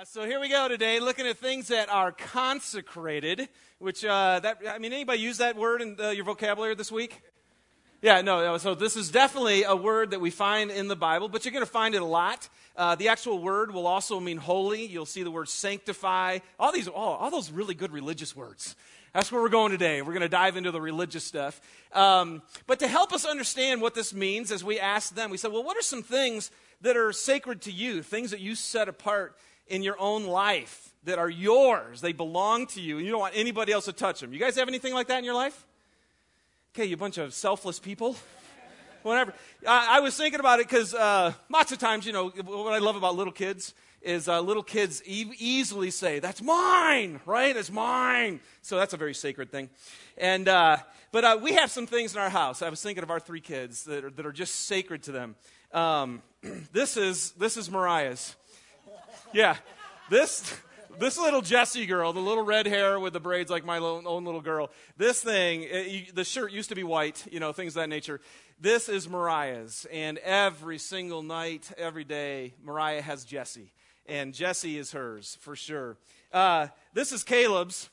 Uh, so here we go today, looking at things that are consecrated. Which uh, that I mean, anybody use that word in uh, your vocabulary this week? Yeah, no, no. So this is definitely a word that we find in the Bible, but you're going to find it a lot. Uh, the actual word will also mean holy. You'll see the word sanctify. All these, all, all those really good religious words. That's where we're going today. We're going to dive into the religious stuff. Um, but to help us understand what this means, as we asked them, we said, well, what are some things that are sacred to you, things that you set apart in your own life that are yours. They belong to you, and you don't want anybody else to touch them. You guys have anything like that in your life? Okay, you bunch of selfless people. Whatever. I, I was thinking about it because uh, lots of times, you know, what I love about little kids is uh, little kids e- easily say, That's mine, right? It's mine. So that's a very sacred thing. And, uh, but uh, we have some things in our house. I was thinking of our three kids that are, that are just sacred to them. Um, this, is, this is Mariah's. Yeah. This this little Jessie girl, the little red hair with the braids like my own little girl, this thing, it, the shirt used to be white, you know, things of that nature. This is Mariah's. And every single night, every day, Mariah has Jessie. And Jessie is hers, for sure. Uh, this is Caleb's,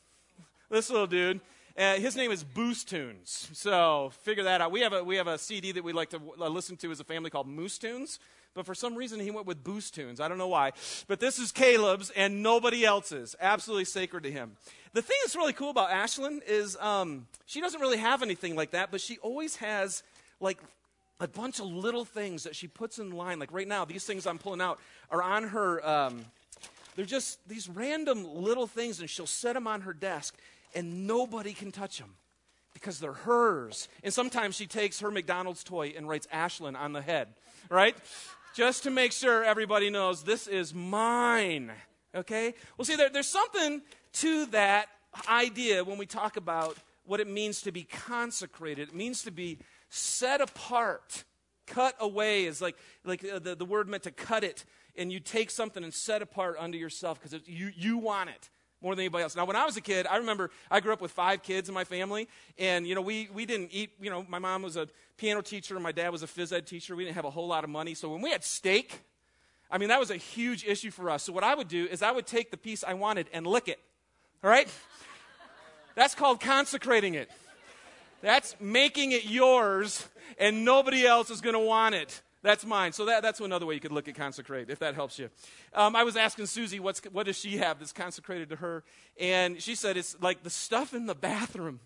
this little dude. Uh, his name is Boost Tunes. So figure that out. We have a, we have a CD that we like to listen to as a family called Moose Tunes but for some reason he went with boost tunes. I don't know why. But this is Caleb's and nobody else's. Absolutely sacred to him. The thing that's really cool about Ashlyn is um, she doesn't really have anything like that, but she always has like a bunch of little things that she puts in line. Like right now, these things I'm pulling out are on her. Um, they're just these random little things, and she'll set them on her desk, and nobody can touch them because they're hers. And sometimes she takes her McDonald's toy and writes Ashlyn on the head, right? just to make sure everybody knows this is mine. Okay? Well, see, there, there's something to that idea when we talk about what it means to be consecrated. It means to be set apart. Cut away is like, like uh, the, the word meant to cut it, and you take something and set apart unto yourself because you, you want it more than anybody else. Now, when I was a kid, I remember I grew up with five kids in my family, and you know we we didn't eat. You know, my mom was a piano teacher, and my dad was a phys ed teacher. We didn't have a whole lot of money, so when we had steak, I mean that was a huge issue for us. So what I would do is I would take the piece I wanted and lick it. All right, that's called consecrating it. That's making it yours, and nobody else is going to want it. That's mine. So that, that's another way you could look at consecrate, if that helps you. Um, I was asking Susie, what's, what does she have that's consecrated to her? And she said it's like the stuff in the bathroom.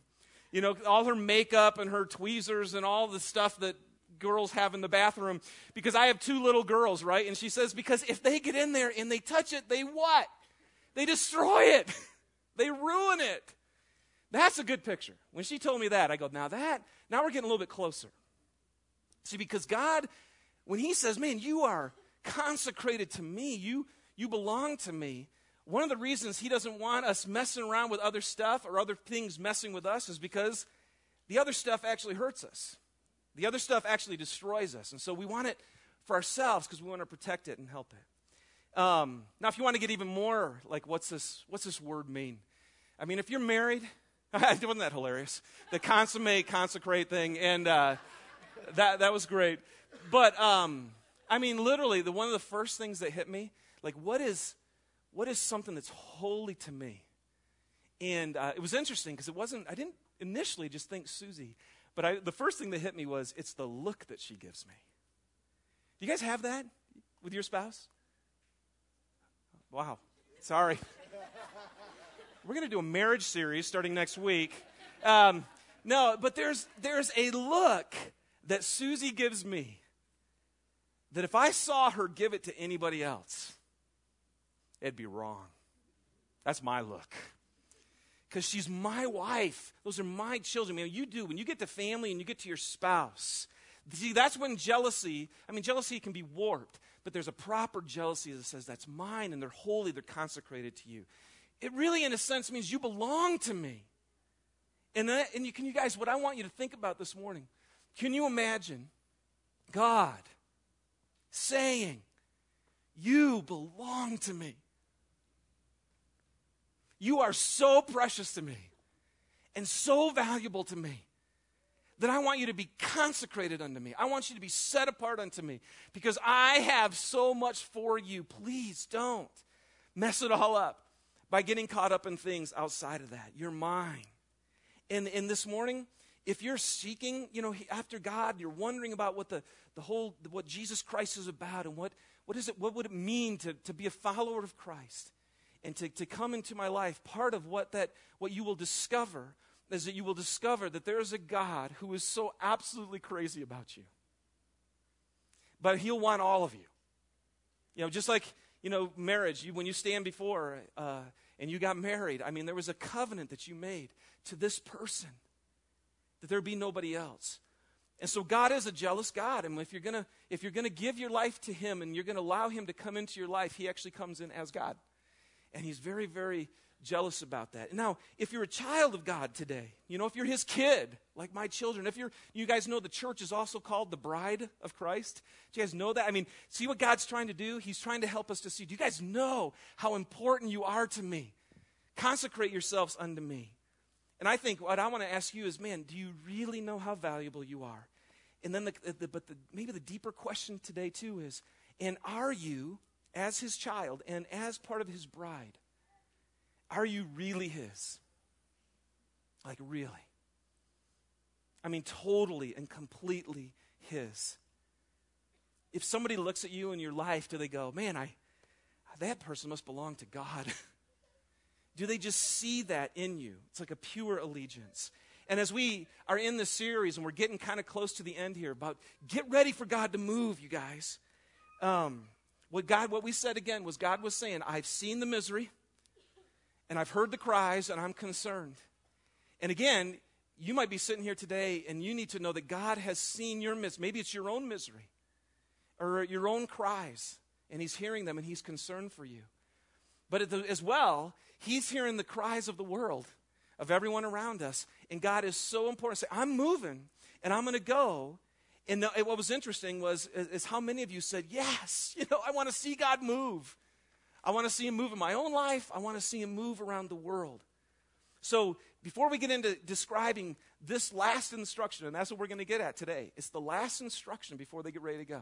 You know, all her makeup and her tweezers and all the stuff that girls have in the bathroom. Because I have two little girls, right? And she says, because if they get in there and they touch it, they what? They destroy it, they ruin it. That's a good picture. When she told me that, I go, now that, now we're getting a little bit closer. See, because God when he says, Man, you are consecrated to me, you, you belong to me, one of the reasons he doesn't want us messing around with other stuff or other things messing with us is because the other stuff actually hurts us. The other stuff actually destroys us. And so we want it for ourselves because we want to protect it and help it. Um, now, if you want to get even more, like, what's this, what's this word mean? I mean, if you're married, wasn't that hilarious? The consummate, consecrate thing. And uh, that, that was great. But um, I mean, literally, the one of the first things that hit me, like, what is what is something that's holy to me? And uh, it was interesting because it wasn't. I didn't initially just think Susie, but I, the first thing that hit me was it's the look that she gives me. Do you guys have that with your spouse? Wow. Sorry. We're going to do a marriage series starting next week. Um, no, but there's there's a look that Susie gives me that if I saw her give it to anybody else, it'd be wrong. That's my look. Because she's my wife. Those are my children. I mean, you do. When you get to family and you get to your spouse, see, that's when jealousy, I mean, jealousy can be warped, but there's a proper jealousy that says, that's mine and they're holy, they're consecrated to you. It really, in a sense, means you belong to me. And, that, and you, can you guys, what I want you to think about this morning, can you imagine God saying, You belong to me. You are so precious to me and so valuable to me that I want you to be consecrated unto me. I want you to be set apart unto me because I have so much for you. Please don't. mess it all up by getting caught up in things outside of that. You're mine. And, and this morning, if you're seeking, you know, after God, you're wondering about what the, the whole, what Jesus Christ is about and what, what is it, what would it mean to, to be a follower of Christ and to, to come into my life, part of what that, what you will discover is that you will discover that there is a God who is so absolutely crazy about you. But he'll want all of you. You know, just like, you know, marriage, you, when you stand before uh, and you got married, I mean, there was a covenant that you made to this person that there be nobody else. And so God is a jealous God. And if you're gonna if you're gonna give your life to Him and you're gonna allow Him to come into your life, He actually comes in as God. And He's very, very jealous about that. Now, if you're a child of God today, you know, if you're His kid, like my children, if you're you guys know the church is also called the bride of Christ. Do you guys know that? I mean, see what God's trying to do? He's trying to help us to see. Do you guys know how important you are to me? Consecrate yourselves unto me. And I think what I want to ask you is, man, do you really know how valuable you are? And then, the, the, but the, maybe the deeper question today, too, is, and are you, as his child and as part of his bride, are you really his? Like, really? I mean, totally and completely his. If somebody looks at you in your life, do they go, man, I, that person must belong to God? Do they just see that in you? It's like a pure allegiance. And as we are in this series and we're getting kind of close to the end here about get ready for God to move, you guys. Um, what God, what we said again was God was saying, I've seen the misery and I've heard the cries and I'm concerned. And again, you might be sitting here today and you need to know that God has seen your misery. Maybe it's your own misery or your own cries and He's hearing them and He's concerned for you. But as well, He's hearing the cries of the world, of everyone around us. And God is so important. Say, I'm moving and I'm going to go. And, the, what was interesting was is, is how many of you said, Yes, you know, I want to see God move. I want to see Him move in my own life. I want to see Him move around the world. So before we get into describing this last instruction, and that's what we're going to get at today, it's the last instruction before they get ready to go.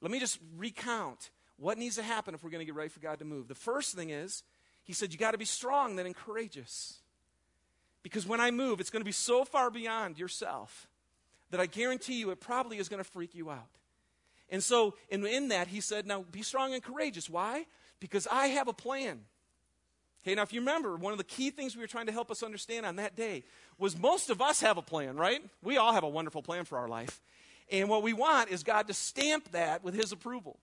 Let me just recount what needs to happen if we're going to get ready for God to move. The first thing is he said, You got to be strong then and courageous. Because when I move, it's going to be so far beyond yourself that I guarantee you it probably is going to freak you out. And so, in, in that, he said, Now be strong and courageous. Why? Because I have a plan. Okay, now if you remember, one of the key things we were trying to help us understand on that day was most of us have a plan, right? We all have a wonderful plan for our life. And what we want is God to stamp that with His approval.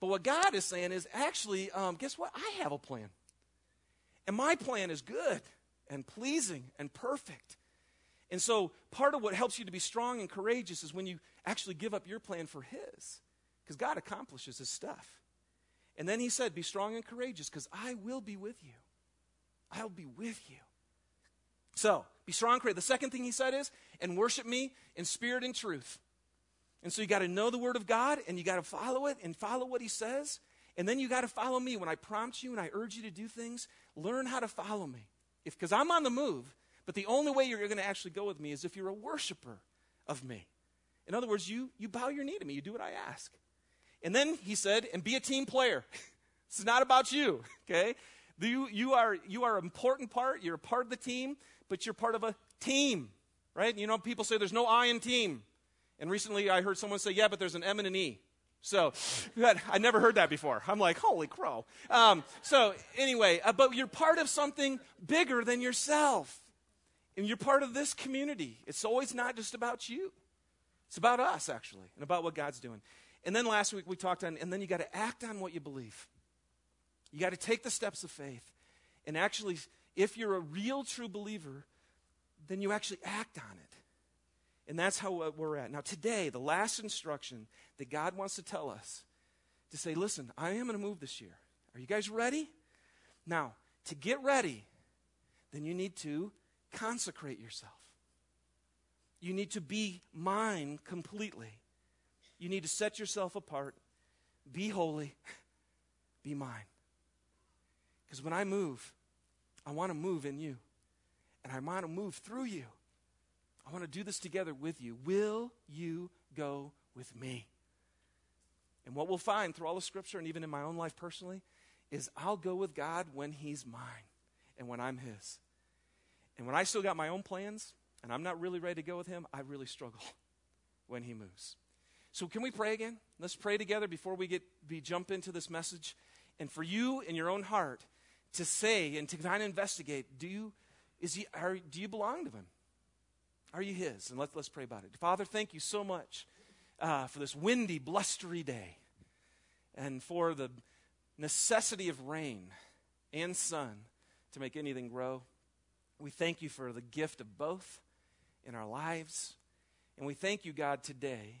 But what God is saying is actually, um, guess what? I have a plan. And my plan is good and pleasing and perfect. And so part of what helps you to be strong and courageous is when you actually give up your plan for His. Because God accomplishes His stuff. And then He said, Be strong and courageous because I will be with you. I'll be with you. So, be strong and courageous. The second thing He said is, and worship me in spirit and truth. And so you got to know the Word of God and you got to follow it and follow what He says. And then you got to follow me. When I prompt you and I urge you to do things, learn how to follow me. Because I'm on the move, but the only way you're going to actually go with me is if you're a worshiper of me. In other words, you, you bow your knee to me, you do what I ask. And then he said, and be a team player. it's not about you, okay? You, you, are, you are an important part, you're a part of the team, but you're part of a team, right? You know, people say there's no I in team. And recently I heard someone say, yeah, but there's an M and an E. So I never heard that before. I'm like, holy crow. Um, so anyway, uh, but you're part of something bigger than yourself. And you're part of this community. It's always not just about you. It's about us, actually, and about what God's doing. And then last week we talked on, and then you got to act on what you believe. You got to take the steps of faith. And actually, if you're a real, true believer, then you actually act on it. And that's how uh, we're at. Now, today, the last instruction that God wants to tell us to say, listen, I am going to move this year. Are you guys ready? Now, to get ready, then you need to consecrate yourself. You need to be mine completely. You need to set yourself apart, be holy, be mine. Because when I move, I want to move in you, and I want to move through you. I want to do this together with you. Will you go with me? And what we'll find through all the scripture and even in my own life personally is I'll go with God when He's mine and when I'm His. And when I still got my own plans and I'm not really ready to go with Him, I really struggle when He moves. So, can we pray again? Let's pray together before we get we jump into this message. And for you in your own heart to say and to kind of investigate, do you is he are, do you belong to Him? Are you His? And let's let's pray about it. Father, thank you so much uh, for this windy, blustery day, and for the necessity of rain and sun to make anything grow. We thank you for the gift of both in our lives. And we thank you, God, today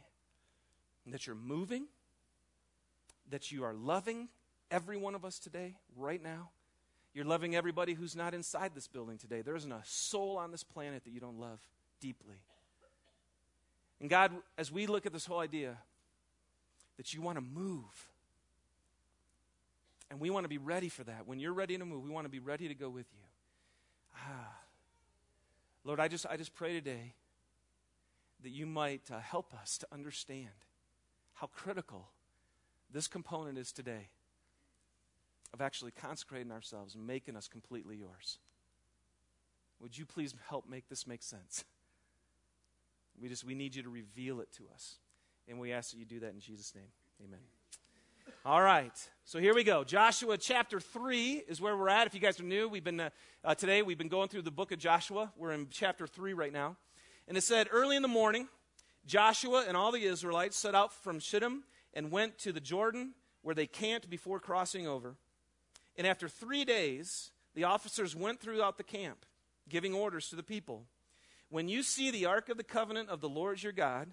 that you're moving, that you are loving every one of us today, right now. You're loving everybody who's not inside this building today. There isn't a soul on this planet that you don't love deeply. And God, as we look at this whole idea that you want to move, and we want to be ready for that. When you're ready to move, we want to be ready to go with you. Ah. Lord, I just, I just pray today that you might uh, help us to understand how critical this component is today of actually consecrating ourselves and making us completely yours. Would you please help make this make sense? We just we need you to reveal it to us. And we ask that you do that in Jesus' name. Amen. All right. So here we go. Joshua chapter 3 is where we're at. If you guys are new, we've been, uh, uh, today we've been going through the book of Joshua. We're in chapter 3 right now. And it said, early in the morning, Joshua and all the Israelites set out from Shittim and went to the Jordan where they camped before crossing over. And after three days, the officers went throughout the camp, giving orders to the people. When you see the ark of the covenant of the Lord your God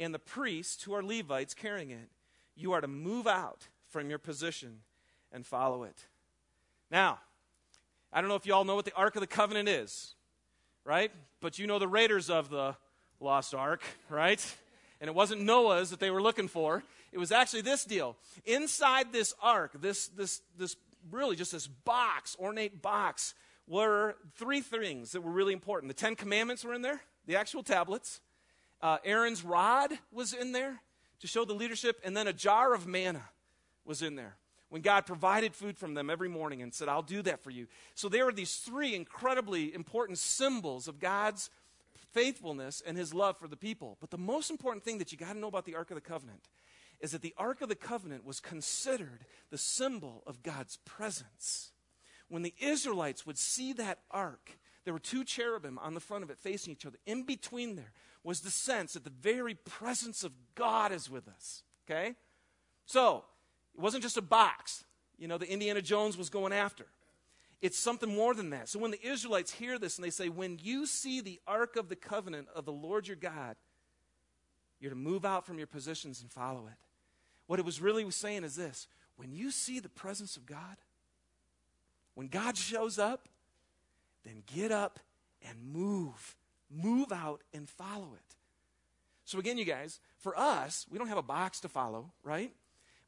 and the priests who are Levites carrying it, you are to move out from your position and follow it. Now, I don't know if you all know what the Ark of the Covenant is, right? But you know the raiders of the lost ark, right? And it wasn't Noah's that they were looking for. It was actually this deal. Inside this ark, this, this, this really just this box, ornate box, were three things that were really important. The Ten Commandments were in there, the actual tablets. Uh, Aaron's rod was in there to show the leadership, and then a jar of manna was in there when God provided food from them every morning and said, I'll do that for you. So there were these three incredibly important symbols of God's faithfulness and his love for the people. But the most important thing that you got to know about the Ark of the Covenant is that the Ark of the Covenant was considered the symbol of God's presence. When the Israelites would see that ark, there were two cherubim on the front of it facing each other. In between there was the sense that the very presence of God is with us. Okay? So, it wasn't just a box, you know, the Indiana Jones was going after. It's something more than that. So when the Israelites hear this and they say, When you see the ark of the covenant of the Lord your God, you're to move out from your positions and follow it. What it was really saying is this when you see the presence of God, when God shows up, then get up and move move out and follow it. So, again, you guys, for us, we don't have a box to follow, right?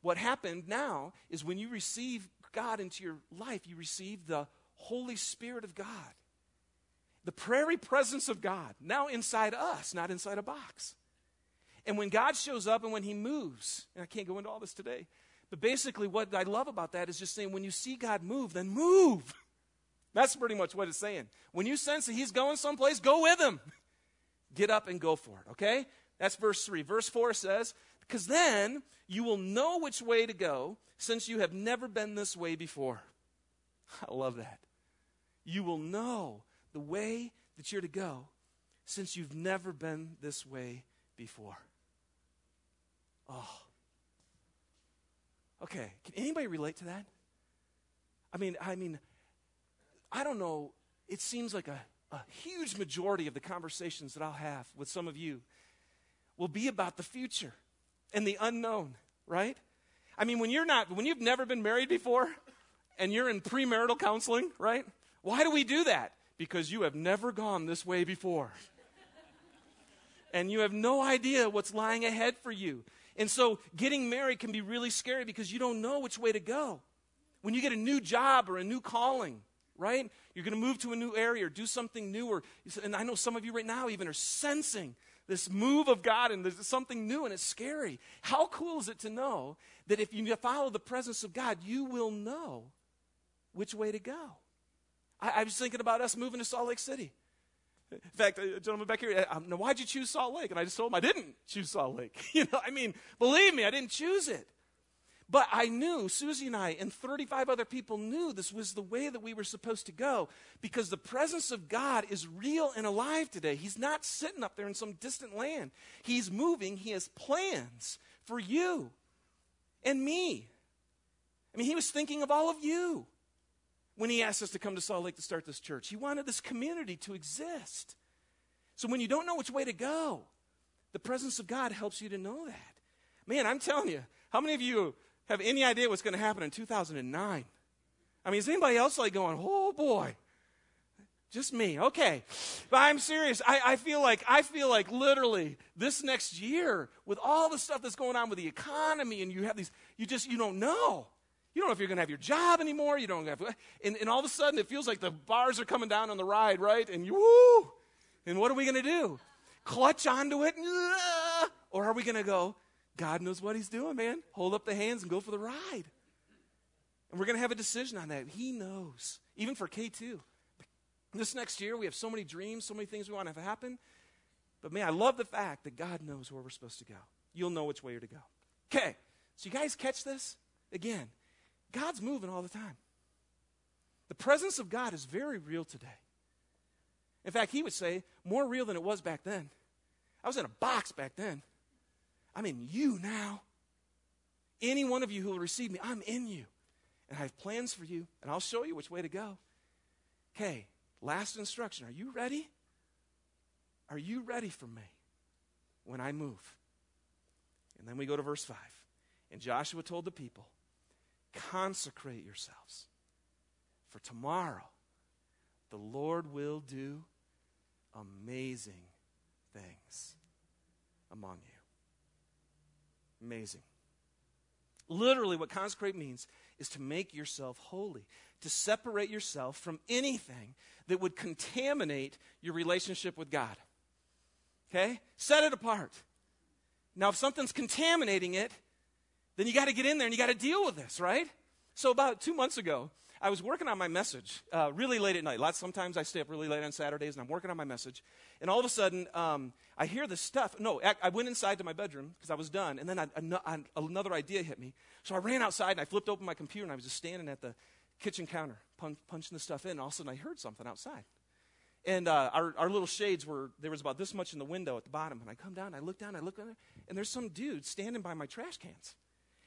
What happened now is when you receive God into your life, you receive the Holy Spirit of God. The prairie presence of God, now inside us, not inside a box. And when God shows up and when He moves, and I can't go into all this today, but basically what I love about that is just saying when you see God move, then move. That's pretty much what it's saying. When you sense that he's going someplace, go with him. Get up and go for it, okay? That's verse 3. Verse 4 says, Because then you will know which way to go, since you have never been this way before. I love that. You will know the way that you're to go, since you've never been this way before. Oh. Okay, can anybody relate to that? I mean, I mean, I don't know, it seems like a, a huge majority of the conversations that I'll have with some of you will be about the future and the unknown, right? I mean, when you're not, when you've never been married before and you're in premarital counseling, right? Why do we do that? Because you have never gone this way before. and you have no idea what's lying ahead for you. And so getting married can be really scary because you don't know which way to go. When you get a new job or a new calling, right? You're going to move to a new area or do something new. Or, and I know some of you right now even are sensing this move of God and there's something new and it's scary. How cool is it to know that if you follow the presence of God, you will know which way to go? I, I was thinking about us moving to Salt Lake City. In fact, a gentleman back here, um, now why'd you choose Salt Lake? And I just told him I didn't choose Salt Lake. You know, I mean, believe me, I didn't choose it. But I knew, Susie and I, and 35 other people knew this was the way that we were supposed to go because the presence of God is real and alive today. He's not sitting up there in some distant land, He's moving. He has plans for you and me. I mean, He was thinking of all of you when He asked us to come to Salt Lake to start this church. He wanted this community to exist. So when you don't know which way to go, the presence of God helps you to know that. Man, I'm telling you, how many of you have any idea what's going to happen in 2009? I mean, is anybody else like going, oh boy? Just me, okay. But I'm serious. I, I, feel like I feel like literally this next year, with all the stuff that's going on with the economy, and you have these, you just you don't know. You don't know if you're going to have your job anymore. You don't have, and, and all of a sudden it feels like the bars are coming down on the ride, right? And you, woo! And what are we going to do? Clutch onto it, or are we going to go? God knows what He's doing, man. Hold up the hands and go for the ride. And we're going to have a decision on that. He knows, even for K2. This next year, we have so many dreams, so many things we want to have happen. But man, I love the fact that God knows where we're supposed to go. You'll know which way you're to go. Okay, so you guys catch this? Again, God's moving all the time. The presence of God is very real today. In fact, he would say, more real than it was back then. I was in a box back then. I'm in you now. Any one of you who will receive me, I'm in you. And I have plans for you, and I'll show you which way to go. Okay, last instruction. Are you ready? Are you ready for me when I move? And then we go to verse 5. And Joshua told the people, Consecrate yourselves, for tomorrow the Lord will do amazing things among you. Amazing. Literally, what consecrate means is to make yourself holy, to separate yourself from anything that would contaminate your relationship with God. Okay? Set it apart. Now, if something's contaminating it, then you got to get in there and you got to deal with this, right? So, about two months ago, I was working on my message uh, really late at night. Lots, sometimes I stay up really late on Saturdays and I'm working on my message. And all of a sudden, um, I hear this stuff. No, I, went inside to my bedroom because I was done. And then I, I, another idea hit me. So I ran outside and I flipped open my computer and I was just standing at the kitchen counter punch, punching the stuff in. And all of a sudden, I heard something outside. And uh, our, our little shades were, there was about this much in the window at the bottom. And I come down, I look down, I look down there, and there's some dude standing by my trash cans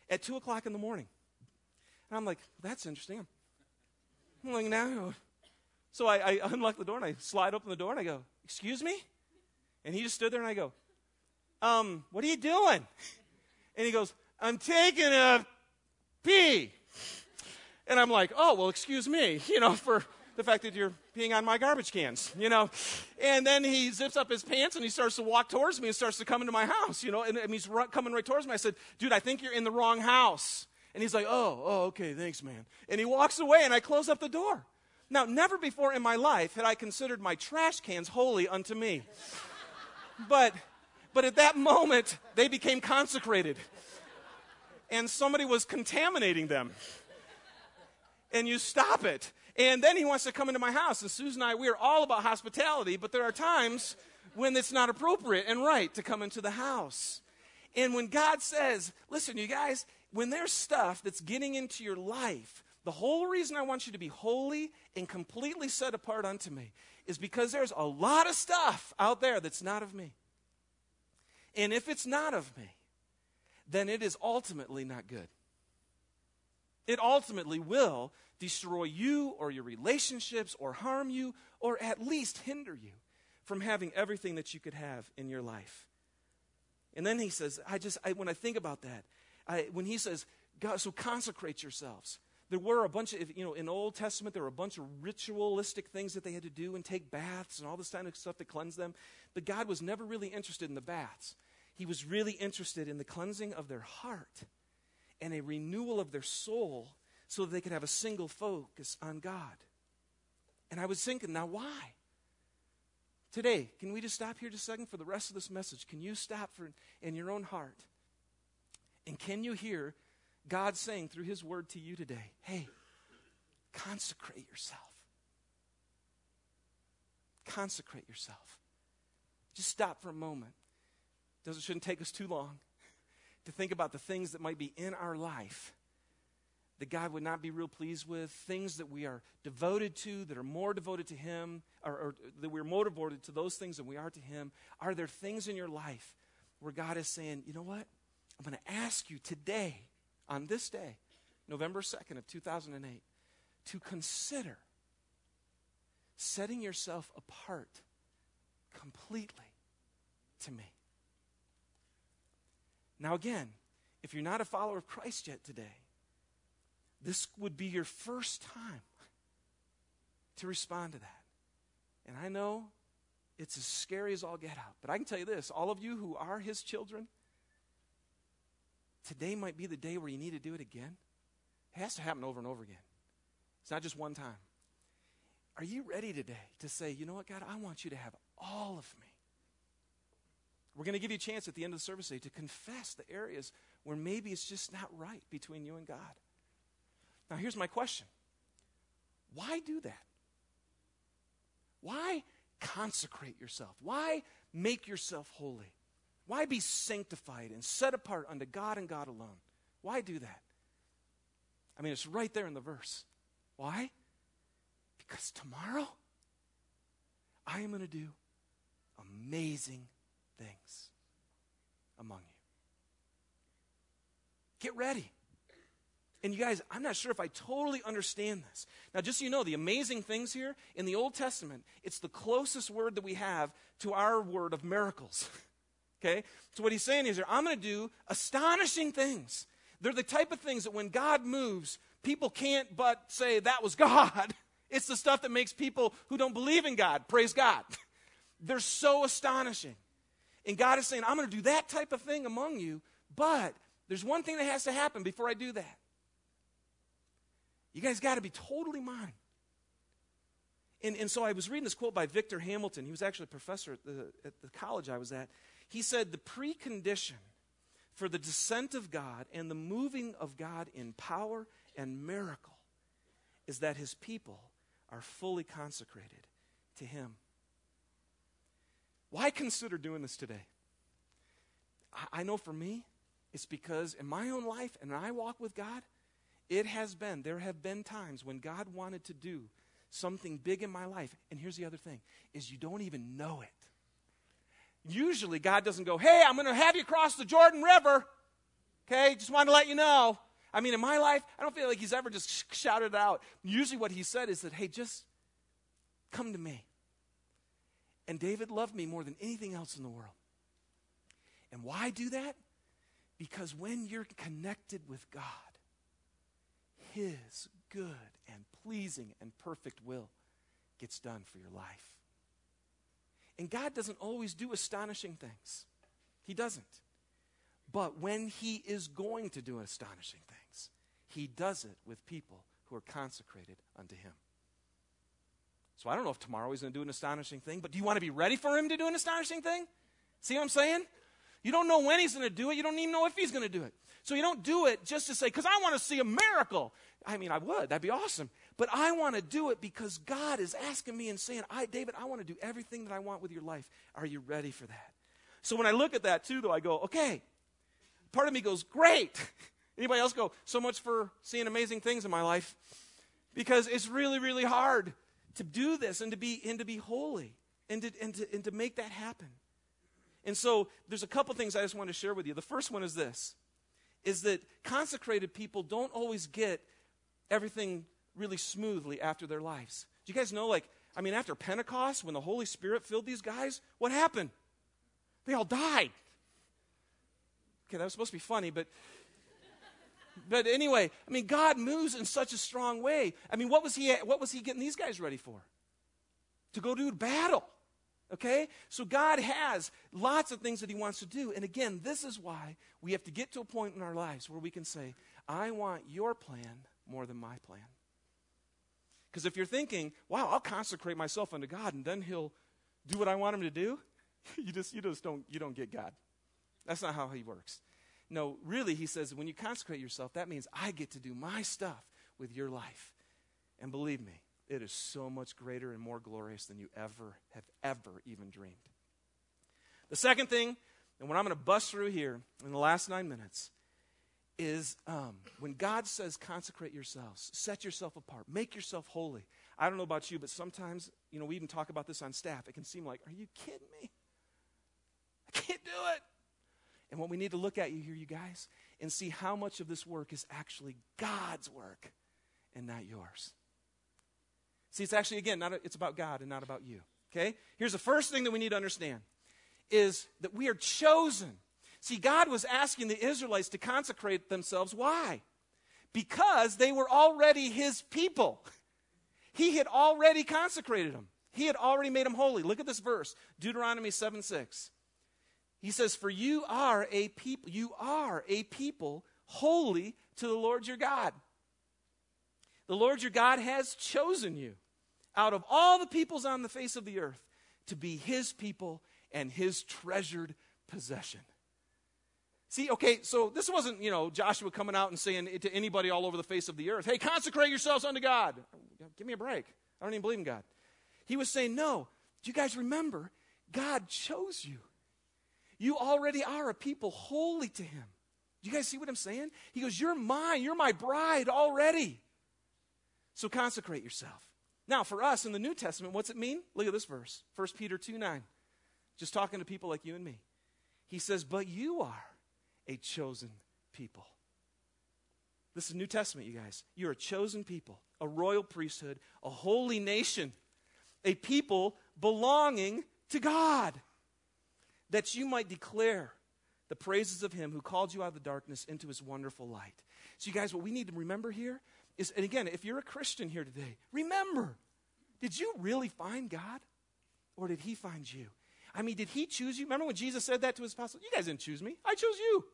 at 2 o'clock in the morning. And I'm like, that's interesting. I'm like, now. So I, I unlock the door and I slide open the door and I go, Excuse me? And he just stood there and I go, Um, what are you doing? And he goes, I'm taking a pee. And I'm like, Oh, well, excuse me, you know, for the fact that you're peeing on my garbage cans, you know. And then he zips up his pants and he starts to walk towards me and starts to come into my house, you know. And, and he's coming right towards me. I said, Dude, I think you're in the wrong house. And he's like, oh, oh, okay, thanks, man. And he walks away, and I close up the door. Now, never before in my life had I considered my trash cans holy unto me. but, but at that moment, they became consecrated. And somebody was contaminating them. And you stop it. And then he wants to come into my house. And Susan and I, we are all about hospitality, but there are times when it's not appropriate and right to come into the house. And when God says, listen, you guys, when there's stuff that's getting into your life, the whole reason I want you to be holy and completely set apart unto me is because there's a lot of stuff out there that's not of me. And if it's not of me, then it is ultimately not good. It ultimately will destroy you or your relationships or harm you or at least hinder you from having everything that you could have in your life. And then he says, I just, I, when I think about that, I, when he says, God, so consecrate yourselves. There were a bunch of, you know, in Old Testament, there were a bunch of ritualistic things that they had to do and take baths and all this kind of stuff to cleanse them. But God was never really interested in the baths. He was really interested in the cleansing of their heart and a renewal of their soul so that they could have a single focus on God. And I was thinking, now why? Today, can we just stop here just a second for the rest of this message? Can you stop for in your own heart? And can you hear God saying through his word to you today, "Hey, consecrate yourself. Consecrate yourself." Just stop for a moment. Doesn't shouldn't take us too long to think about the things that might be in our life that God would not be real pleased with, things that we are devoted to, that are more devoted to Him, or, or, that we're more devoted to those things than we are to Him? Are there things in your life where God is saying, you know what? I'm going to ask you today, on this day, November 2nd of 2008, to consider setting yourself apart completely to me. Now, again, if you're not a follower of Christ yet today, this would be your first time to respond to that. And I know it's as scary as all get out. But I can tell you this all of you who are his children, today might be the day where you need to do it again. It has to happen over and over again. It's not just one time. Are you ready today to say, you know what, God, I want you to have all of me? We're going to give you a chance at the end of the service today to confess the areas where maybe it's just not right between you and God. Now, here's my question why do that? Why consecrate yourself? Why make yourself holy? Why be sanctified and set apart unto God and God alone? Why do that? I mean, it's right there in the verse. Why? Because tomorrow I am going to do amazing things among you. Get ready. And you guys, I'm not sure if I totally understand this. Now, just so you know, the amazing things here in the Old Testament, it's the closest word that we have to our word of miracles. okay? So, what he's saying is, I'm going to do astonishing things. They're the type of things that when God moves, people can't but say, that was God. It's the stuff that makes people who don't believe in God praise God. They're so astonishing. And God is saying, I'm going to do that type of thing among you, but there's one thing that has to happen before I do that. You guys got to be totally mine. And, and so I was reading this quote by Victor Hamilton. He was actually a professor at the, at the college I was at. He said, The precondition for the descent of God and the moving of God in power and miracle is that his people are fully consecrated to him. Why consider doing this today? I, I know for me, it's because in my own life and I walk with God, it has been, there have been times when God wanted to do something big in my life. And here's the other thing is you don't even know it. Usually God doesn't go, "Hey, I'm going to have you cross the Jordan River." Okay? Just wanted to let you know. I mean, in my life, I don't feel like he's ever just shouted out. Usually what he said is that, "Hey, just come to me." And David loved me more than anything else in the world. And why do that? Because when you're connected with God, his good and pleasing and perfect will gets done for your life. And God doesn't always do astonishing things, He doesn't. But when He is going to do astonishing things, He does it with people who are consecrated unto Him. So I don't know if tomorrow He's going to do an astonishing thing, but do you want to be ready for Him to do an astonishing thing? See what I'm saying? You don't know when He's going to do it, you don't even know if He's going to do it. So you don't do it just to say, because I want to see a miracle. I mean, I would. That'd be awesome. But I want to do it because God is asking me and saying, I, David, I want to do everything that I want with your life. Are you ready for that? So when I look at that too, though, I go, okay. Part of me goes, great. Anybody else go, so much for seeing amazing things in my life? Because it's really, really hard to do this and to be, and to be holy and to, and, to, and to make that happen. And so there's a couple things I just want to share with you. The first one is this is that consecrated people don't always get everything really smoothly after their lives. Do you guys know, like, I mean, after Pentecost, when the Holy Spirit filled these guys, what happened? They all died. Okay, that was supposed to be funny, but but anyway, I mean, God moves in such a strong way. I mean, what was he what was he getting these guys ready for? To go do battle. Okay? So God has lots of things that He wants to do. And again, this is why we have to get to a point in our lives where we can say, I want your plan more than my plan. Because if you're thinking, wow, I'll consecrate myself unto God and then He'll do what I want him to do, you just, you just don't, you don't get God. That's not how he works. No, really, he says, when you consecrate yourself, that means I get to do my stuff with your life. And believe me, it is so much greater and more glorious than you ever have ever even dreamed. The second thing, and what I'm going to bust through here in the last nine minutes, is um, when God says, consecrate yourselves, set yourself apart, make yourself holy. I don't know about you, but sometimes, you know, we even talk about this on staff. It can seem like, are you kidding me? I can't do it. And what we need to look at you here, you guys, and see how much of this work is actually God's work and not yours. See, it's actually, again, not a, it's about God and not about you. Okay? Here's the first thing that we need to understand is that we are chosen. See, God was asking the Israelites to consecrate themselves. Why? Because they were already His people. He had already consecrated them. He had already made them holy. Look at this verse, Deuteronomy 7 6. He says, For you are a people, you are a people holy to the Lord your God. The Lord your God has chosen you out of all the peoples on the face of the earth to be his people and his treasured possession. See, okay, so this wasn't, you know, Joshua coming out and saying to anybody all over the face of the earth, hey, consecrate yourselves unto God. Give me a break. I don't even believe in God. He was saying, no, do you guys remember? God chose you. You already are a people holy to him. Do you guys see what I'm saying? He goes, You're mine. You're my bride already. So consecrate yourself. Now, for us in the New Testament, what's it mean? Look at this verse 1 Peter 2 9. Just talking to people like you and me. He says, But you are a chosen people. This is New Testament, you guys. You're a chosen people, a royal priesthood, a holy nation, a people belonging to God that you might declare the praises of him who called you out of the darkness into his wonderful light. So, you guys, what we need to remember here is, and again, if you're a Christian here today, remember, did you really find God? Or did he find you? I mean, did he choose you? Remember when Jesus said that to his apostles? You guys didn't choose me, I chose you.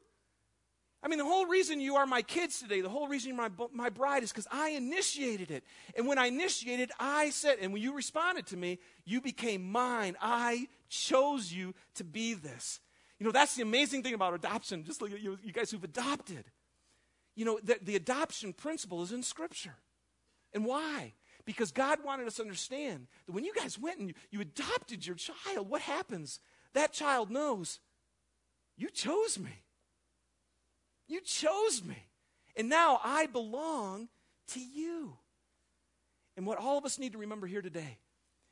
I mean, the whole reason you are my kids today, the whole reason you're my, my bride is because I initiated it. And when I initiated, I said, and when you responded to me, you became mine. I chose you to be this. You know, that's the amazing thing about adoption. Just look at you, you guys who've adopted. You know, the, the adoption principle is in Scripture. And why? Because God wanted us to understand that when you guys went and you, you adopted your child, what happens? That child knows you chose me. You chose me. And now I belong to you. And what all of us need to remember here today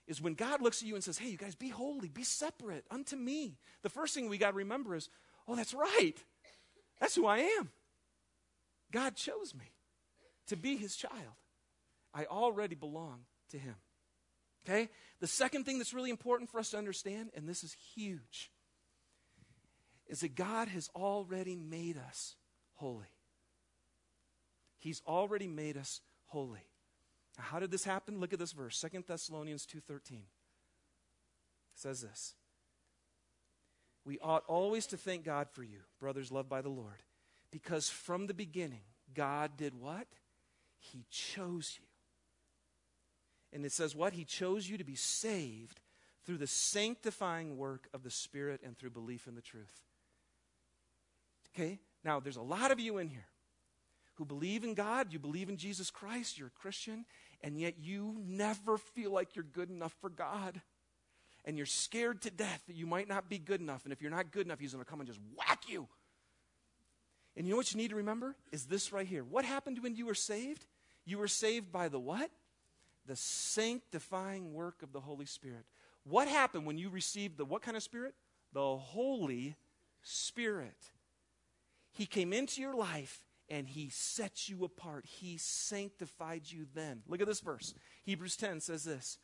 is when God looks at you and says, Hey, you guys, be holy, be separate unto me. The first thing we got to remember is, Oh, that's right. That's who I am. God chose me to be his child. I already belong to him. Okay? The second thing that's really important for us to understand, and this is huge, is that God has already made us holy. He's already made us holy. Now, how did this happen? Look at this verse, Second Thessalonians 2:13. says this. We ought always to thank God for you, brothers loved by the Lord, because from the beginning God did what? He chose you. And it says what? He chose you to be saved through the sanctifying work of the Spirit and through belief in the truth. Okay? Now, there's a lot of you in here who believe in God, you believe in Jesus Christ, you're a Christian, and yet you never feel like you're good enough for God. And you're scared to death that you might not be good enough. And if you're not good enough, He's going to come and just whack you. And you know what you need to remember? Is this right here. What happened when you were saved? You were saved by the what? The sanctifying work of the Holy Spirit. What happened when you received the what kind of spirit? The Holy Spirit. He came into your life and he set you apart. He sanctified you then. Look at this verse. Hebrews 10 says this.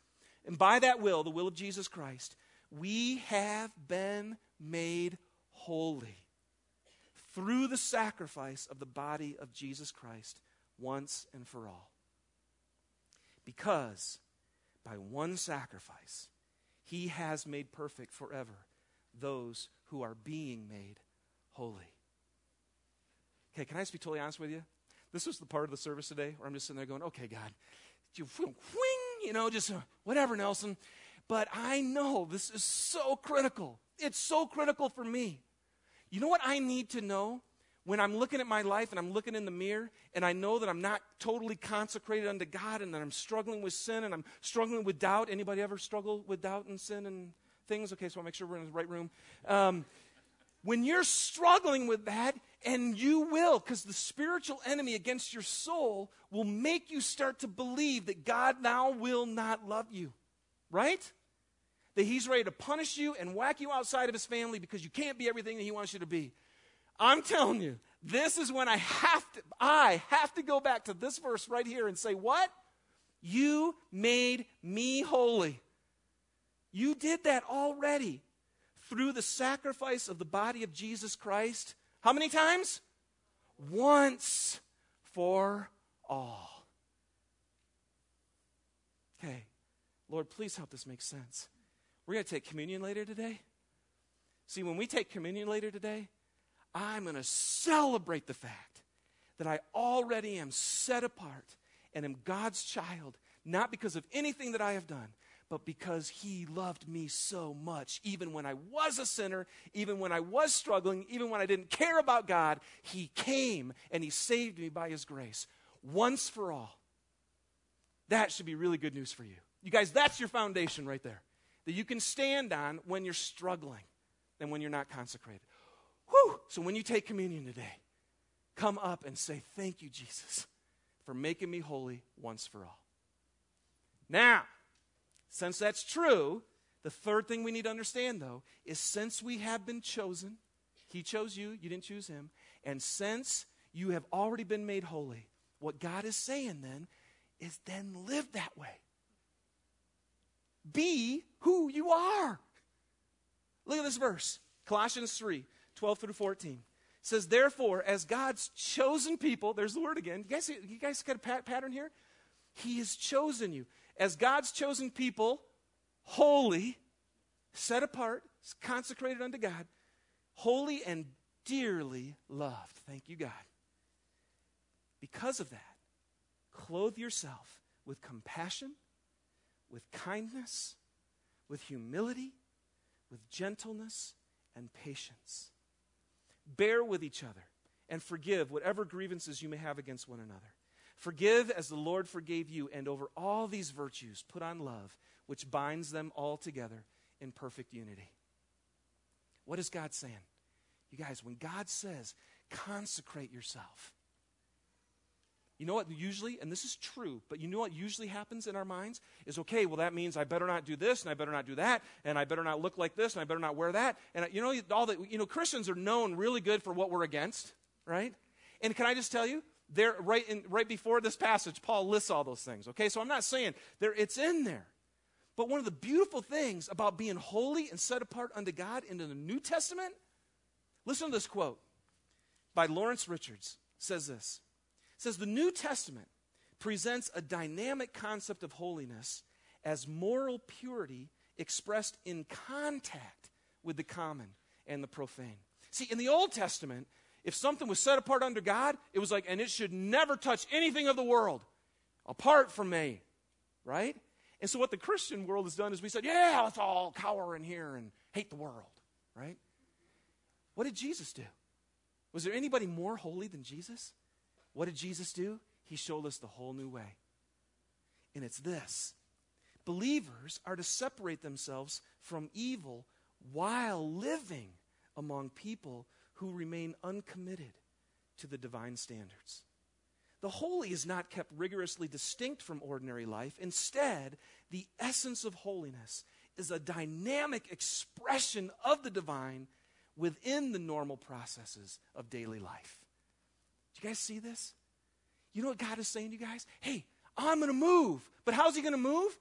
And by that will, the will of Jesus Christ, we have been made holy through the sacrifice of the body of Jesus Christ once and for all. Because by one sacrifice, he has made perfect forever those who are being made holy. Okay, can I just be totally honest with you? This was the part of the service today where I'm just sitting there going, okay, God, you whing, you know, just uh, whatever, Nelson. but I know this is so critical. It's so critical for me. You know what I need to know? When I'm looking at my life and I'm looking in the mirror and I know that I'm not totally consecrated unto God and that I'm struggling with sin and I'm struggling with doubt. Anybody ever struggle with doubt and sin and things? Okay, so I'll make sure we're in the right room. Um, when you're struggling with that, and you will, because the spiritual enemy against your soul will make you start to believe that God now will not love you, right? That He's ready to punish you and whack you outside of His family because you can't be everything that He wants you to be. I'm telling you, this is when I have to, I have to go back to this verse right here and say, What? You made me holy. You did that already through the sacrifice of the body of Jesus Christ. How many times? Once for all. Okay, Lord, please help this make sense. We're going to take communion later today. See, when we take communion later today, I'm going to celebrate the fact that I already am set apart and am God's child, not because of anything that I have done, but because he loved me so much. Even when I was a sinner, even when I was struggling, even when I didn't care about God, he came and he saved me by his grace once for all. That should be really good news for you. You guys, that's your foundation right there that you can stand on when you're struggling and when you're not consecrated. Whew. So when you take communion today, come up and say, Thank you, Jesus, for making me holy once for all. Now, since that's true, the third thing we need to understand, though, is since we have been chosen, He chose you, you didn't choose Him, and since you have already been made holy, what God is saying then is then live that way. Be who you are. Look at this verse Colossians 3 12 through 14. It says, Therefore, as God's chosen people, there's the word again. You guys, you guys got a pattern here? He has chosen you as God's chosen people, holy, set apart, consecrated unto God, holy and dearly loved. Thank you, God. Because of that, clothe yourself with compassion, with kindness, with humility, with gentleness and patience. Bear with each other and forgive whatever grievances you may have against one another. Forgive as the Lord forgave you, and over all these virtues put on love, which binds them all together in perfect unity. What is God saying? You guys, when God says, consecrate yourself, you know what usually, and this is true, but you know what usually happens in our minds? Is okay, well, that means I better not do this, and I better not do that, and I better not look like this, and I better not wear that. And you know, all that, you know, Christians are known really good for what we're against, right? And can I just tell you, there right in right before this passage paul lists all those things okay so i'm not saying there it's in there but one of the beautiful things about being holy and set apart unto god in the new testament listen to this quote by lawrence richards says this says the new testament presents a dynamic concept of holiness as moral purity expressed in contact with the common and the profane see in the old testament if something was set apart under God, it was like, and it should never touch anything of the world apart from me, right? And so what the Christian world has done is we said, yeah, let's all cower in here and hate the world, right? What did Jesus do? Was there anybody more holy than Jesus? What did Jesus do? He showed us the whole new way. And it's this believers are to separate themselves from evil while living among people who remain uncommitted to the divine standards. The holy is not kept rigorously distinct from ordinary life. Instead, the essence of holiness is a dynamic expression of the divine within the normal processes of daily life. You guys see this? You know what God is saying to you guys? Hey, I'm going to move. But how's He going to move?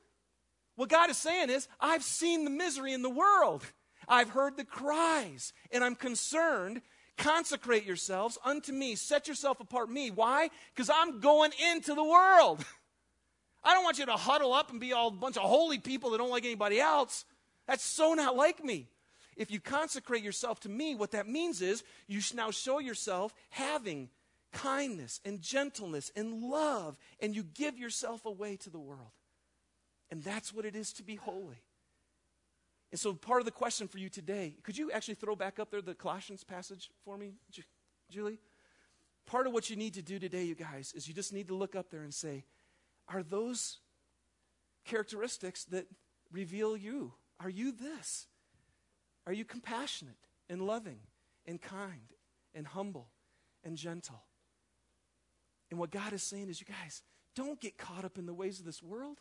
What God is saying is, I've seen the misery in the world. I've heard the cries, and I'm concerned. Consecrate yourselves unto me. Set yourself apart me. Why? Because I'm going into the world. I don't want you to huddle up and be all a bunch of holy people that don't like anybody else. That's so not like me. If you consecrate yourself to me, what that means is you should now show yourself having kindness and gentleness and love, and you give yourself away to the world. And that's what it is to be holy. And so, part of the question for you today, could you actually throw back up there the Colossians passage for me, Julie? Part of what you need to do today, you guys, is you just need to look up there and say, are those characteristics that reveal you? Are you this? Are you compassionate and loving and kind and humble and gentle? And what God is saying is, you guys, don't get caught up in the ways of this world.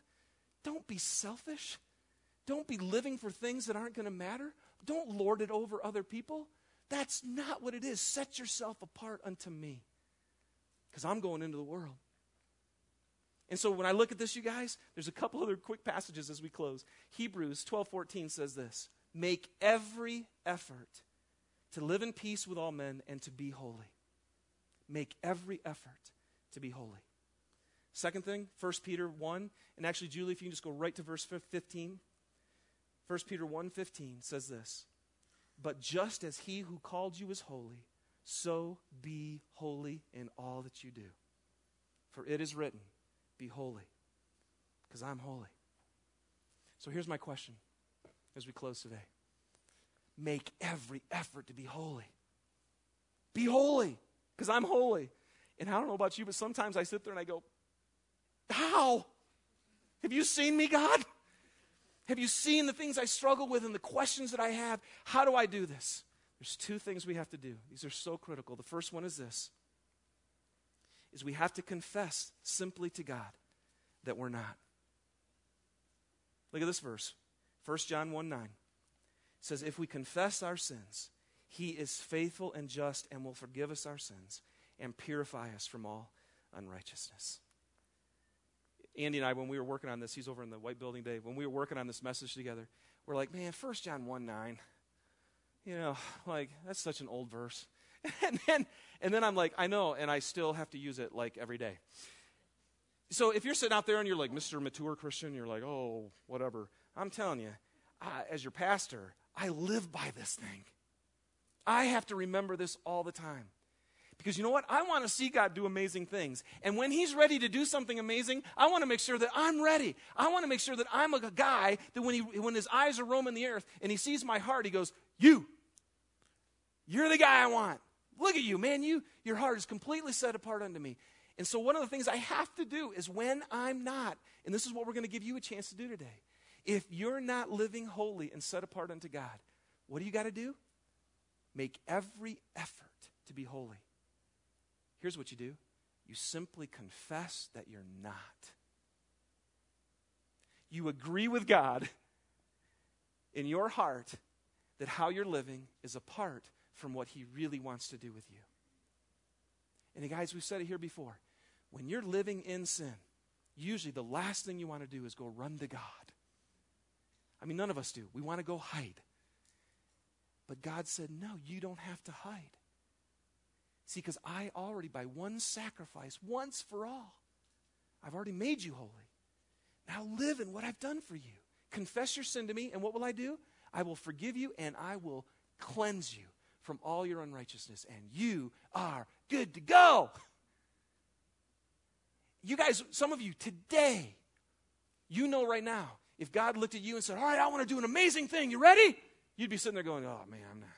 Don't be selfish. Don't be living for things that aren't going to matter. Don't lord it over other people. That's not what it is. Set yourself apart unto me because I'm going into the world. And so when I look at this, you guys, there's a couple other quick passages as we close. Hebrews 12 14 says this Make every effort to live in peace with all men and to be holy. Make every effort to be holy. Second thing, 1 Peter 1, and actually, Julie, if you can just go right to verse 15. 1 Peter 1:15 says this, "But just as he who called you is holy, so be holy in all that you do. For it is written, be holy, because I'm holy." So here's my question as we close today. Make every effort to be holy. Be holy, because I'm holy. And I don't know about you, but sometimes I sit there and I go, How? Have you seen me, God? Have you seen the things I struggle with and the questions that I have? How do I do this? There's two things we have to do. These are so critical. The first one is this is we have to confess simply to God that we're not. Look at this verse. 1 John 1 9 says, If we confess our sins, he is faithful and just and will forgive us our sins and purify us from all unrighteousness. Andy and I, when we were working on this, he's over in the white building, Dave. When we were working on this message together, we're like, man, 1 John 1 9, you know, like, that's such an old verse. and, then, and then I'm like, I know, and I still have to use it like every day. So if you're sitting out there and you're like, Mr. Mature Christian, you're like, oh, whatever. I'm telling you, I, as your pastor, I live by this thing. I have to remember this all the time. Because you know what? I want to see God do amazing things. And when He's ready to do something amazing, I want to make sure that I'm ready. I want to make sure that I'm a guy that when, he, when His eyes are roaming the earth and He sees my heart, He goes, You, you're the guy I want. Look at you, man. You, your heart is completely set apart unto me. And so, one of the things I have to do is when I'm not, and this is what we're going to give you a chance to do today. If you're not living holy and set apart unto God, what do you got to do? Make every effort to be holy. Here's what you do you simply confess that you're not. You agree with God in your heart that how you're living is apart from what He really wants to do with you. And guys, we've said it here before. When you're living in sin, usually the last thing you want to do is go run to God. I mean, none of us do. We want to go hide. But God said, no, you don't have to hide. See, because I already, by one sacrifice, once for all, I've already made you holy. Now live in what I've done for you. Confess your sin to me, and what will I do? I will forgive you and I will cleanse you from all your unrighteousness, and you are good to go. You guys, some of you today, you know right now, if God looked at you and said, All right, I want to do an amazing thing, you ready? You'd be sitting there going, Oh man, I'm not.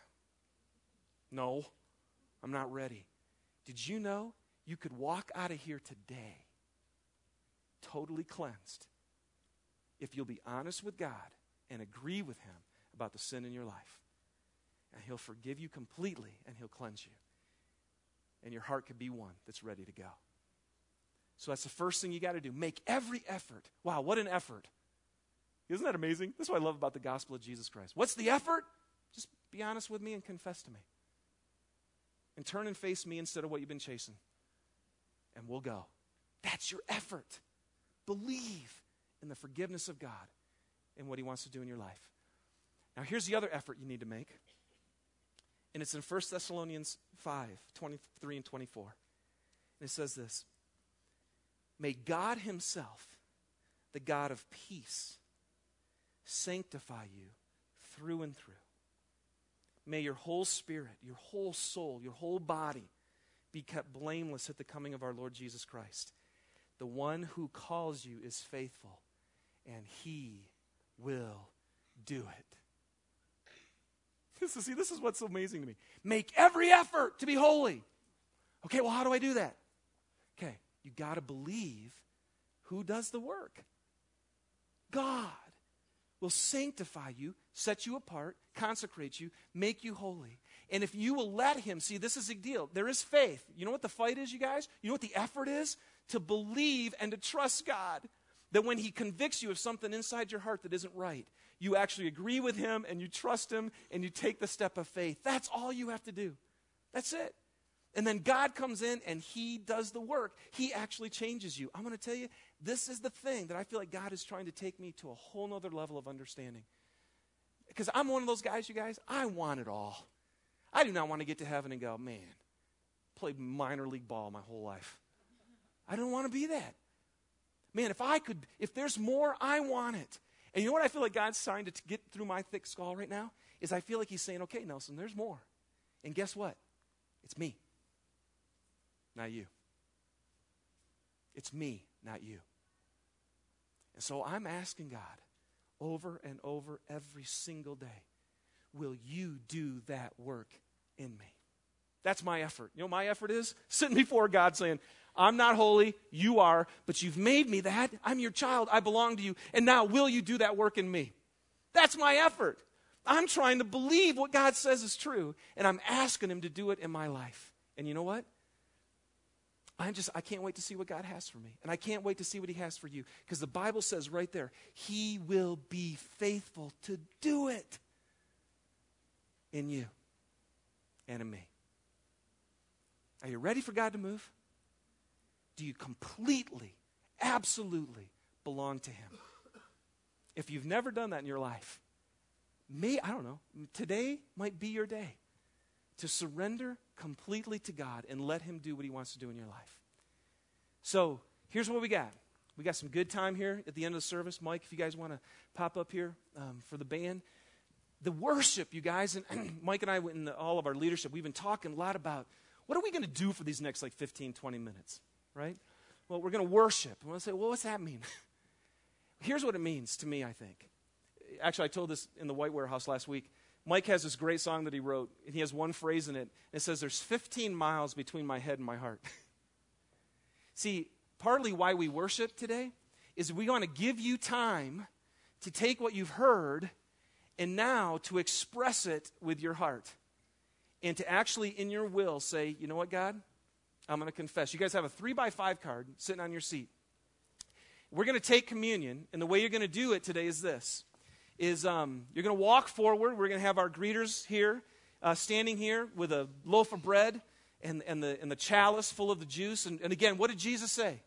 No. I'm not ready. Did you know you could walk out of here today totally cleansed if you'll be honest with God and agree with Him about the sin in your life? And He'll forgive you completely and He'll cleanse you. And your heart could be one that's ready to go. So that's the first thing you got to do. Make every effort. Wow, what an effort. Isn't that amazing? That's what I love about the gospel of Jesus Christ. What's the effort? Just be honest with me and confess to me and turn and face me instead of what you've been chasing. And we'll go. That's your effort. Believe in the forgiveness of God and what He wants to do in your life. Now, here's the other effort you need to make. And it's in 1 Thessalonians 5 23 and 24. And it says this May God Himself, the God of peace, sanctify you through and through May your whole spirit, your whole soul, your whole body be kept blameless at the coming of our Lord Jesus Christ. The one who calls you is faithful, and he will do it. This is, see, this is what's so amazing to me. Make every effort to be holy. Okay, well, how do I do that? Okay, you got to believe who does the work. God will sanctify you, set you apart, consecrate you, make you holy. And if you will let Him, see, this is a deal. There is faith. You know what the fight is, you guys? You know what the effort is? To believe and to trust God. That when He convicts you of something inside your heart that isn't right, you actually agree with Him and you trust Him and you take the step of faith. That's all you have to do. That's it. And then God comes in and He does the work. He actually changes you. I'm going to tell you, this is the thing that I feel like God is trying to take me to a whole nother level of understanding. Because I'm one of those guys, you guys, I want it all. I do not want to get to heaven and go, man, played minor league ball my whole life. I don't want to be that. Man, if I could, if there's more, I want it. And you know what I feel like God's trying to get through my thick skull right now? Is I feel like He's saying, okay, Nelson, there's more. And guess what? It's me, not you. It's me, not you. And so I'm asking God over and over every single day will you do that work in me? That's my effort. You know my effort is? Sitting before God saying, I'm not holy, you are, but you've made me that. I'm your child, I belong to you, and now will you do that work in me? That's my effort. I'm trying to believe what God says is true, and I'm asking Him to do it in my life. And you know what? I'm just, I can't wait to see what God has for me. And I can't wait to see what He has for you. Because the Bible says right there, He will be faithful to do it in you and in me. Are you ready for God to move? Do you completely, absolutely belong to Him? If you've never done that in your life, may, I don't know, today might be your day to surrender completely to God and let Him do what He wants to do in your life. So here's what we got. We got some good time here at the end of the service. Mike, if you guys want to pop up here um, for the band the worship, you guys, and Mike and I, in all of our leadership, we've been talking a lot about what are we going to do for these next like 15, 20 minutes, right? Well, we're going to worship. And we'll say, well, what's that mean? Here's what it means to me, I think. Actually, I told this in the White Warehouse last week. Mike has this great song that he wrote, and he has one phrase in it. It says, There's 15 miles between my head and my heart. See, partly why we worship today is we want to give you time to take what you've heard and now to express it with your heart and to actually in your will say, you know what, God? I'm going to confess. You guys have a three by five card sitting on your seat. We're going to take communion, and the way you're going to do it today is this: is um, you're going to walk forward. We're going to have our greeters here, uh, standing here with a loaf of bread and, and, the, and the chalice full of the juice. And, and again, what did Jesus say?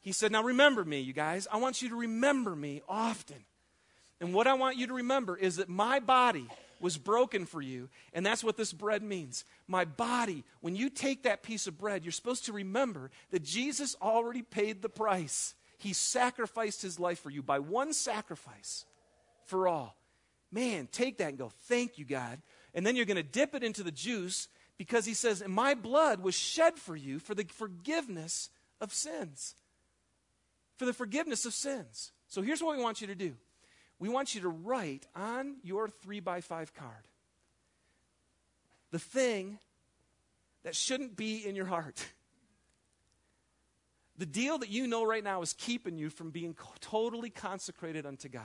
He said, Now remember me, you guys. I want you to remember me often. And what I want you to remember is that my body was broken for you, and that's what this bread means. My body, when you take that piece of bread, you're supposed to remember that Jesus already paid the price. He sacrificed his life for you by one sacrifice for all. Man, take that and go, thank you, God. And then you're going to dip it into the juice because he says, my blood was shed for you for the forgiveness of sins. For the forgiveness of sins. So here's what we want you to do we want you to write on your three by five card the thing that shouldn't be in your heart. The deal that you know right now is keeping you from being totally consecrated unto God.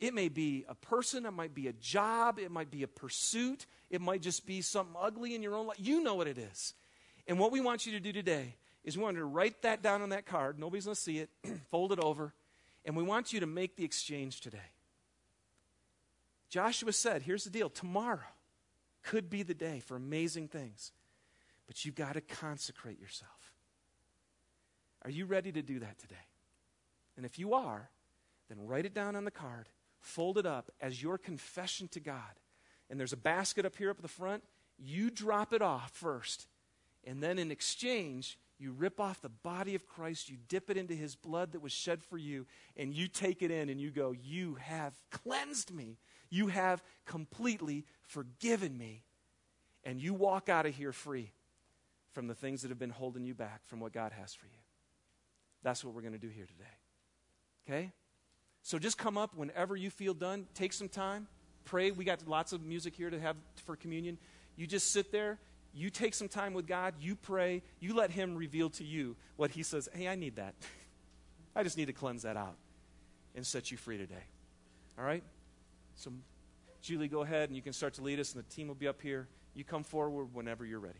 It may be a person, it might be a job, it might be a pursuit, it might just be something ugly in your own life. You know what it is. And what we want you to do today is we want you to write that down on that card. Nobody's going to see it. Fold it over. And we want you to make the exchange today. Joshua said, here's the deal tomorrow could be the day for amazing things, but you've got to consecrate yourself. Are you ready to do that today? And if you are, then write it down on the card, fold it up as your confession to God. And there's a basket up here up at the front. You drop it off first. And then in exchange, you rip off the body of Christ, you dip it into his blood that was shed for you, and you take it in and you go, You have cleansed me. You have completely forgiven me. And you walk out of here free from the things that have been holding you back from what God has for you. That's what we're going to do here today. Okay? So just come up whenever you feel done. Take some time. pray. We got lots of music here to have for communion. You just sit there. You take some time with God. You pray. You let Him reveal to you what He says. Hey, I need that. I just need to cleanse that out and set you free today. All right? So, Julie, go ahead and you can start to lead us, and the team will be up here. You come forward whenever you're ready.